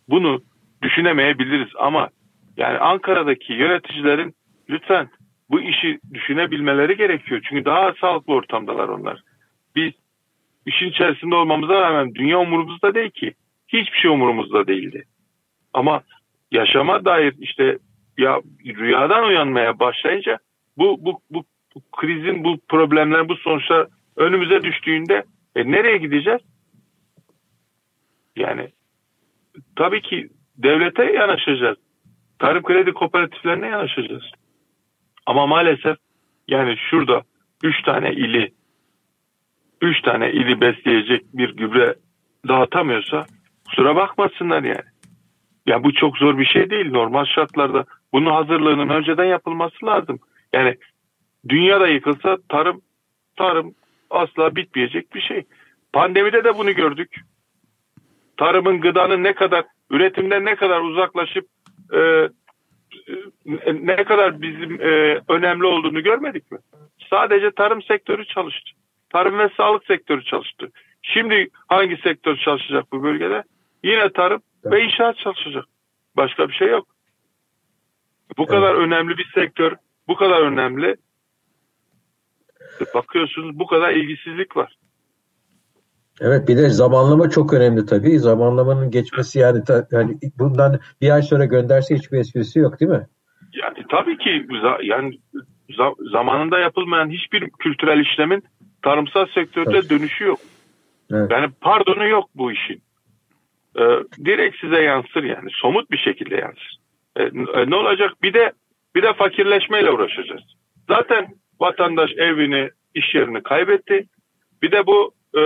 bunu düşünemeyebiliriz ama yani Ankara'daki yöneticilerin lütfen bu işi düşünebilmeleri gerekiyor. Çünkü daha sağlıklı ortamdalar onlar. Biz işin içerisinde olmamıza rağmen dünya umurumuzda değil ki. Hiçbir şey umurumuzda değildi. Ama yaşama dair işte ya rüyadan uyanmaya başlayınca bu bu bu, bu krizin bu problemler bu sonuçlar önümüze düştüğünde e, nereye gideceğiz? Yani tabii ki devlete yanaşacağız. Tarım kredi kooperatiflerine yanaşacağız. Ama maalesef yani şurada üç tane ili üç tane ili besleyecek bir gübre dağıtamıyorsa kusura bakmasınlar yani. Ya bu çok zor bir şey değil normal şartlarda. Bunun hazırlığının önceden yapılması lazım. Yani dünyada yıkılsa tarım tarım asla bitmeyecek bir şey. Pandemide de bunu gördük. Tarımın gıdanın ne kadar üretimden ne kadar uzaklaşıp e, ne kadar bizim e, önemli olduğunu görmedik mi? Sadece tarım sektörü çalıştı. Tarım ve sağlık sektörü çalıştı. Şimdi hangi sektör çalışacak bu bölgede? Yine tarım evet. ve inşaat çalışacak. Başka bir şey yok. Bu evet. kadar önemli bir sektör, bu kadar önemli. Bakıyorsunuz bu kadar ilgisizlik var. Evet bir de zamanlama çok önemli tabii. Zamanlamanın geçmesi yani, ta, yani bundan bir ay sonra gönderse hiçbir esprisi yok değil mi? Yani tabii ki yani zamanında yapılmayan hiçbir kültürel işlemin tarımsal sektörde evet. dönüşü yok. Evet. Yani pardonu yok bu işin. Ee, direkt size yansır yani somut bir şekilde yansır. Ee, ne olacak? Bir de bir de fakirleşmeyle uğraşacağız. Zaten vatandaş evini, iş yerini kaybetti. Bir de bu e,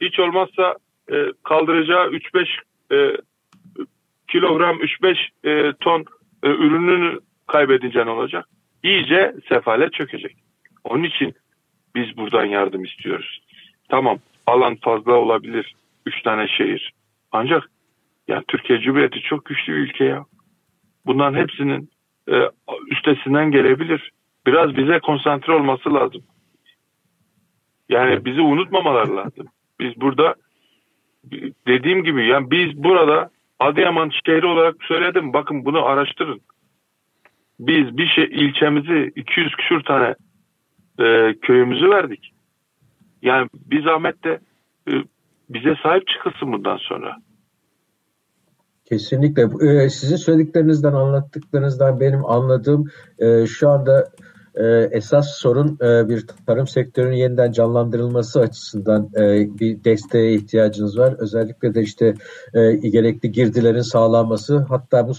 hiç olmazsa e, kaldıracağı 3-5 e, kilogram 3-5 e, ton e, ürününü kaybedince ne olacak? İyice sefalet çökecek. Onun için biz buradan yardım istiyoruz. Tamam alan fazla olabilir. Üç tane şehir. Ancak ya Türkiye Cumhuriyeti çok güçlü bir ülke ya. Bunların hepsinin e, üstesinden gelebilir. Biraz bize konsantre olması lazım. Yani bizi unutmamalar lazım. Biz burada dediğim gibi yani biz burada Adıyaman şehri olarak söyledim. Bakın bunu araştırın. Biz bir şey ilçemizi 200 küsür tane e, köyümüzü verdik. Yani bir zahmet de e, bize sahip çıkılsın bundan sonra. Kesinlikle. Ee, sizin söylediklerinizden, anlattıklarınızdan benim anladığım e, şu anda e, esas sorun e, bir tarım sektörünün yeniden canlandırılması açısından e, bir desteğe ihtiyacınız var. Özellikle de işte e, gerekli girdilerin sağlanması hatta bu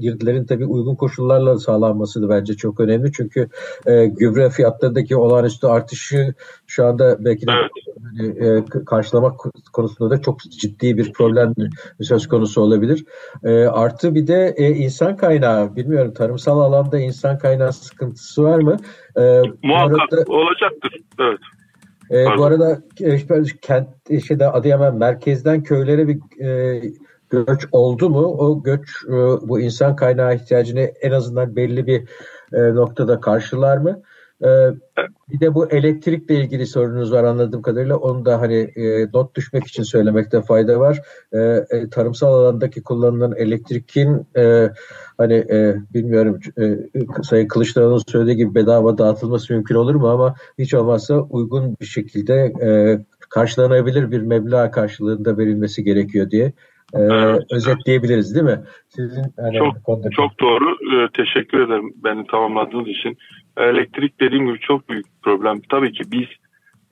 girdilerin tabii uygun koşullarla sağlanması da bence çok önemli. Çünkü e, gübre fiyatlarındaki olağanüstü artışı şu anda belki de e, karşılamak konusunda da çok ciddi bir problem söz konusu olabilir. E, artı bir de e, insan kaynağı bilmiyorum tarımsal alanda insan kaynağı sıkıntısı var mı? E, Muhakkak arada, olacaktır. Evet. E, bu arada e, kent şeyde Adıyaman merkezden köylere bir e, göç oldu mu? O göç e, bu insan kaynağı ihtiyacını en azından belli bir e, noktada karşılar mı? E, bir de bu elektrikle ilgili sorunuz var anladığım kadarıyla. Onu da hani e, not düşmek için söylemekte fayda var. E, e, tarımsal alandaki kullanılan elektrikin e, hani e, bilmiyorum e, Sayın Kılıçdaroğlu'nun söylediği gibi bedava dağıtılması mümkün olur mu ama hiç olmazsa uygun bir şekilde e, karşılanabilir bir meblağ karşılığında verilmesi gerekiyor diye e, evet. özetleyebiliriz değil mi? Sizin hani, çok konuda... çok doğru. Ee, teşekkür ederim beni tamamladığınız için. Elektrik dediğim gibi çok büyük problem. Tabii ki biz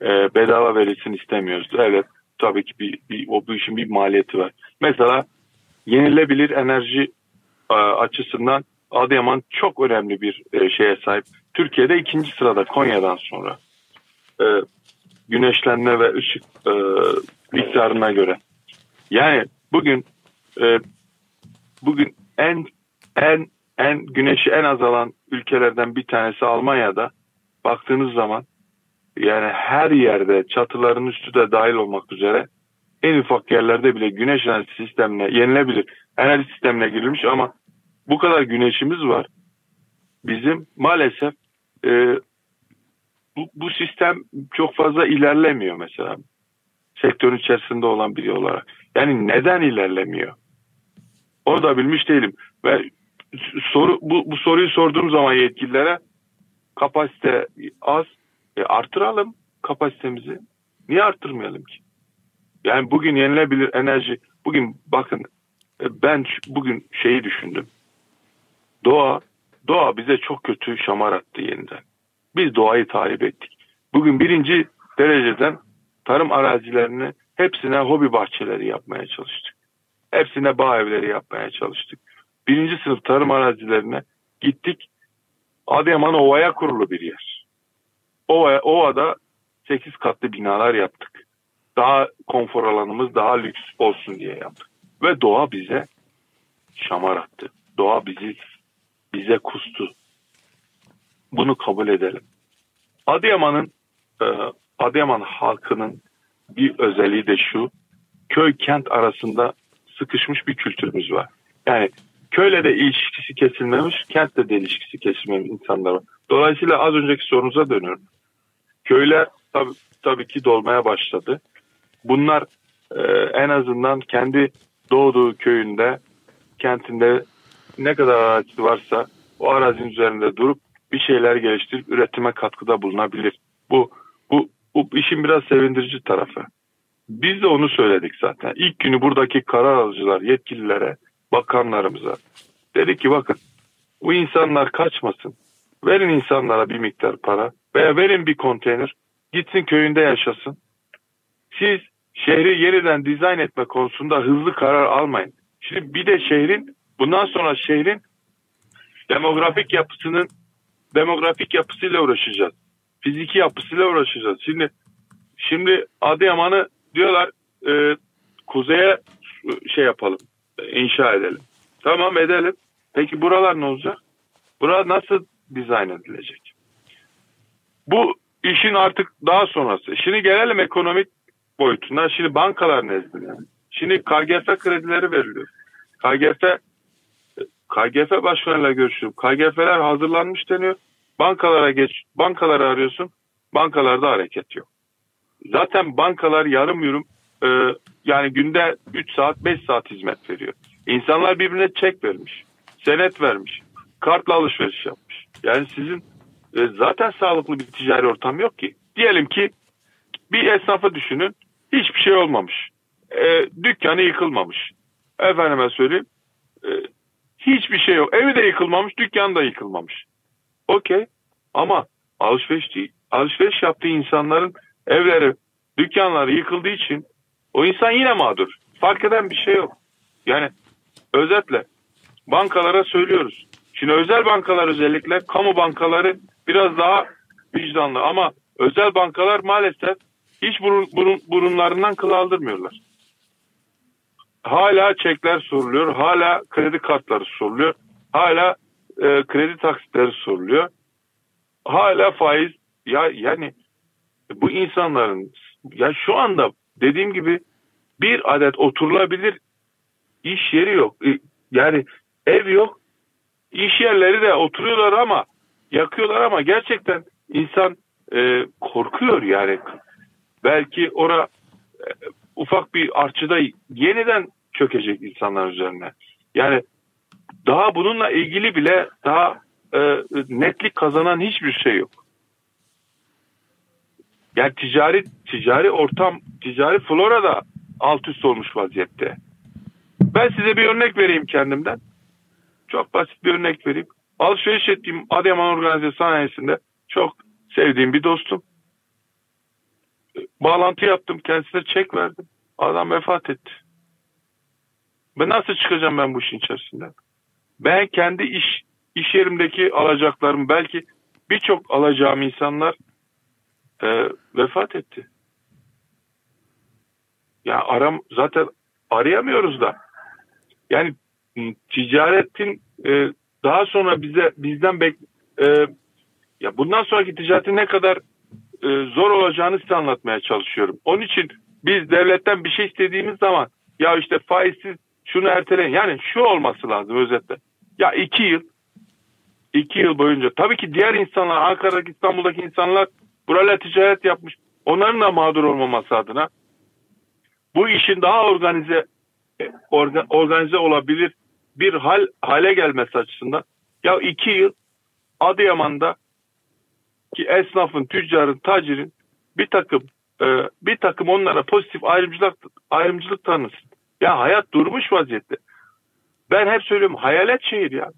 e, bedava verilsin istemiyoruz. Evet tabii ki bir, bir, o bu işin bir maliyeti var. Mesela yenilebilir enerji e, açısından Adıyaman çok önemli bir e, şeye sahip. Türkiye'de ikinci sırada Konya'dan sonra. E, güneşlenme ve ışık e, miktarına göre. Yani bugün e, bugün en en en güneşi en azalan ülkelerden bir tanesi Almanya'da baktığınız zaman yani her yerde çatıların üstü de dahil olmak üzere en ufak yerlerde bile güneş enerji sistemine yenilebilir enerji sistemine girilmiş ama bu kadar güneşimiz var. Bizim maalesef e, bu, bu sistem çok fazla ilerlemiyor mesela sektörün içerisinde olan biri olarak. Yani neden ilerlemiyor? Onu da bilmiş değilim. Ve soru bu, bu soruyu sorduğum zaman yetkililere kapasite az e, artıralım kapasitemizi. Niye arttırmayalım ki? Yani bugün yenilebilir enerji bugün bakın e, ben bugün şeyi düşündüm. Doğa doğa bize çok kötü şamar attı yeniden. Biz doğayı tahrip ettik. Bugün birinci dereceden tarım arazilerini hepsine hobi bahçeleri yapmaya çalıştık. Hepsine bağ evleri yapmaya çalıştık. Birinci sınıf tarım arazilerine gittik. Adıyaman Ova'ya kurulu bir yer. Ova, Ova'da 8 katlı binalar yaptık. Daha konfor alanımız daha lüks olsun diye yaptık. Ve doğa bize şamar attı. Doğa bizi bize kustu. Bunu kabul edelim. Adıyaman'ın e, Adıyaman halkının bir özelliği de şu. Köy kent arasında sıkışmış bir kültürümüz var. Yani köyle de ilişkisi kesilmemiş, kentle de ilişkisi kesilmemiş insanlar. Dolayısıyla az önceki sorunuza dönüyorum. Köyler tabii, tabii ki dolmaya başladı. Bunlar e, en azından kendi doğduğu köyünde, kentinde ne kadar arazi varsa o arazinin üzerinde durup bir şeyler geliştirip üretime katkıda bulunabilir. Bu bu bu işin biraz sevindirici tarafı. Biz de onu söyledik zaten. İlk günü buradaki karar alıcılar, yetkililere, bakanlarımıza dedik ki bakın bu insanlar kaçmasın. Verin insanlara bir miktar para veya verin bir konteyner gitsin köyünde yaşasın. Siz şehri yeniden dizayn etme konusunda hızlı karar almayın. Şimdi bir de şehrin bundan sonra şehrin demografik yapısının demografik yapısıyla uğraşacağız fiziki yapısıyla uğraşacağız. Şimdi şimdi Adıyaman'ı diyorlar e, kuzeye şey yapalım, inşa edelim. Tamam edelim. Peki buralar ne olacak? Bura nasıl dizayn edilecek? Bu işin artık daha sonrası. Şimdi gelelim ekonomik boyutuna. Şimdi bankalar nezdinde. Şimdi KGF kredileri veriliyor. KGF KGF başkanıyla görüşüyorum. KGF'ler hazırlanmış deniyor. Bankalara geç, bankaları arıyorsun. Bankalarda hareket yok. Zaten bankalar yarım yürüm e, yani günde 3 saat 5 saat hizmet veriyor. İnsanlar birbirine çek vermiş. Senet vermiş. Kartla alışveriş yapmış. Yani sizin e, zaten sağlıklı bir ticari ortam yok ki. Diyelim ki bir esnafı düşünün. Hiçbir şey olmamış. E, dükkanı yıkılmamış. Efendime söyleyeyim. E, hiçbir şey yok. Evi de yıkılmamış, dükkan da yıkılmamış. Okey. Ama alışveriş değil. Alışveriş yaptığı insanların evleri, dükkanları yıkıldığı için o insan yine mağdur. Fark eden bir şey yok. Yani özetle bankalara söylüyoruz. Şimdi özel bankalar özellikle kamu bankaları biraz daha vicdanlı ama özel bankalar maalesef hiç burun, burun, burunlarından kıl aldırmıyorlar. Hala çekler soruluyor, hala kredi kartları soruluyor, hala e, kredi taksitleri soruluyor, hala faiz. Ya yani bu insanların ya şu anda dediğim gibi bir adet oturulabilir iş yeri yok. E, yani ev yok. İş yerleri de oturuyorlar ama yakıyorlar ama gerçekten insan e, korkuyor yani. Belki ora e, ufak bir artçıda yeniden çökecek insanlar üzerine. Yani daha bununla ilgili bile daha e, netlik kazanan hiçbir şey yok. Yani ticari ticari ortam, ticari flora da alt üst olmuş vaziyette. Ben size bir örnek vereyim kendimden. Çok basit bir örnek vereyim. Alışveriş ettiğim Adıyaman Organize Sanayisi'nde çok sevdiğim bir dostum. Bağlantı yaptım. Kendisine çek verdim. Adam vefat etti. Ben nasıl çıkacağım ben bu işin içerisinden? Ben kendi iş iş yerimdeki alacaklarım belki birçok alacağım insanlar e, vefat etti. Ya aram zaten arayamıyoruz da. Yani ticaretin e, daha sonra bize bizden bek e, ya bundan sonraki ticaretin ne kadar e, zor olacağını size anlatmaya çalışıyorum. Onun için biz devletten bir şey istediğimiz zaman ya işte faizsiz şunu erteleyin. Yani şu olması lazım özetle. Ya iki yıl iki yıl boyunca tabii ki diğer insanlar Ankara'daki İstanbul'daki insanlar burayla ticaret yapmış. Onların da mağdur olmaması adına bu işin daha organize e, organize olabilir bir hal hale gelmesi açısından ya iki yıl Adıyaman'da ki esnafın, tüccarın, tacirin bir takım e, bir takım onlara pozitif ayrımcılık ayrımcılık tanısın. Ya hayat durmuş vaziyette. Ben hep söylüyorum hayalet şehir ya.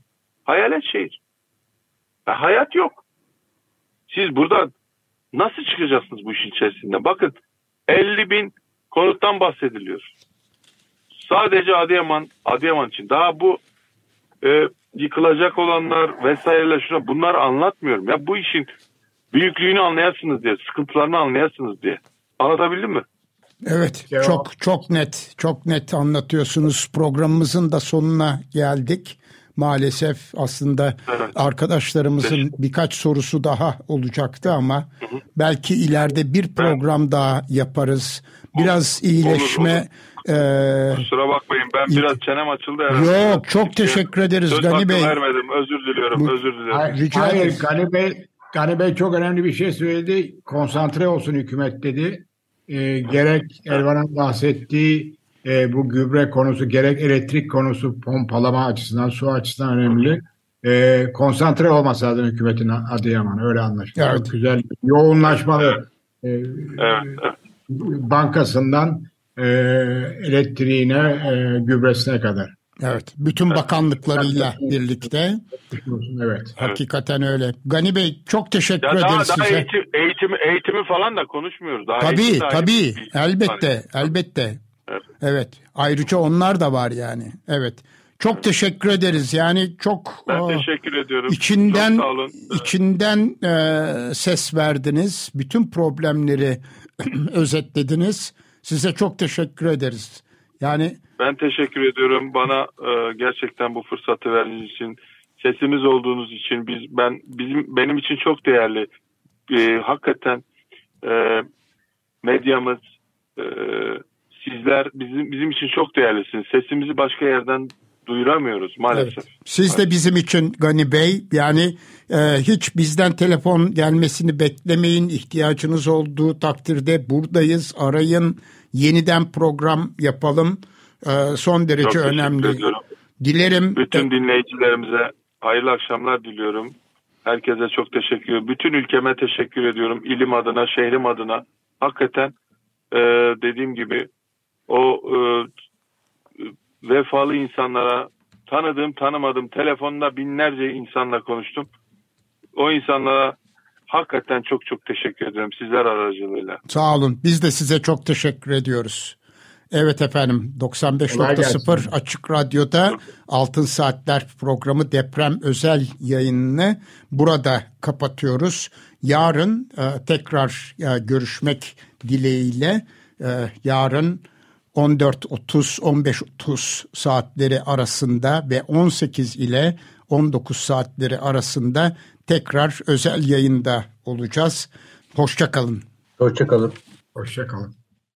Hayalet şehir. Ya hayat yok. Siz buradan nasıl çıkacaksınız bu işin içerisinde? Bakın 50 bin konuttan bahsediliyor. Sadece Adıyaman, Adıyaman için. Daha bu e, yıkılacak olanlar vesaireler şuna bunlar anlatmıyorum. Ya bu işin büyüklüğünü anlayasınız diye, sıkıntılarını anlayasınız diye. Anlatabildim mi? Evet, çok çok net, çok net anlatıyorsunuz. Programımızın da sonuna geldik. Maalesef aslında evet. arkadaşlarımızın birkaç sorusu daha olacaktı ama hı hı. belki ileride bir program evet. daha yaparız. Biraz olur, iyileşme olur, olur. Ee, Kusura bakmayın ben biraz çenem açıldı herhalde. Yok çok teşekkür ederiz Söz Gani Bey. vermedim özür diliyorum Bu, özür dilerim. Hayır, rica hayır Gani Bey, Gani Bey çok önemli bir şey söyledi. Konsantre olsun hükümet dedi. Ee, gerek Elvan'ın bahsettiği e, bu gübre konusu gerek elektrik konusu pompalama açısından su açısından önemli. E, konsantre olması lazım hükümetin Adıyaman öyle anlaşılıyor. Evet. Çok güzel yoğunlaşmalı e, evet, evet. bankasından e, elektriğine, e, gübresine kadar. Evet, bütün bakanlıklarıyla birlikte. Evet. Hakikaten öyle. Gani Bey çok teşekkür ya ederiz daha, size. eğitim, eğitimi, eğitimi falan da konuşmuyoruz. Daha tabii, tabii. Elbette, elbette. Evet. evet. Ayrıca onlar da var yani. Evet. Çok teşekkür ederiz. Yani çok ben o, teşekkür ediyorum. İçinden çok sağ olun. içinden e, ses verdiniz. Bütün problemleri özetlediniz. Size çok teşekkür ederiz. Yani ben teşekkür ediyorum bana e, gerçekten bu fırsatı verdiğiniz için, sesimiz olduğunuz için biz ben bizim benim için çok değerli. E, hakikaten e, medyamız e, sizler bizim bizim için çok değerlisiniz. Sesimizi başka yerden duyuramıyoruz maalesef. Evet. Siz de bizim için Gani Bey yani e, hiç bizden telefon gelmesini beklemeyin. ihtiyacınız olduğu takdirde buradayız. Arayın. Yeniden program yapalım. E, son derece Çok önemli. Ediyorum. Dilerim. Bütün dinleyicilerimize hayırlı akşamlar diliyorum. Herkese çok teşekkür ediyorum. Bütün ülkeme teşekkür ediyorum. İlim adına, şehrim adına. Hakikaten e, dediğim gibi o e, vefalı insanlara tanıdığım tanımadığım telefonda binlerce insanla konuştum. O insanlara hakikaten çok çok teşekkür ederim sizler aracılığıyla. Sağ olun. Biz de size çok teşekkür ediyoruz. Evet efendim 95.0 Açık Radyo'da Altın Saatler programı deprem özel yayınını burada kapatıyoruz. Yarın e, tekrar e, görüşmek dileğiyle e, yarın 14.30-15.30 saatleri arasında ve 18 ile 19 saatleri arasında tekrar özel yayında olacağız. Hoşçakalın. Hoşçakalın. Hoşçakalın.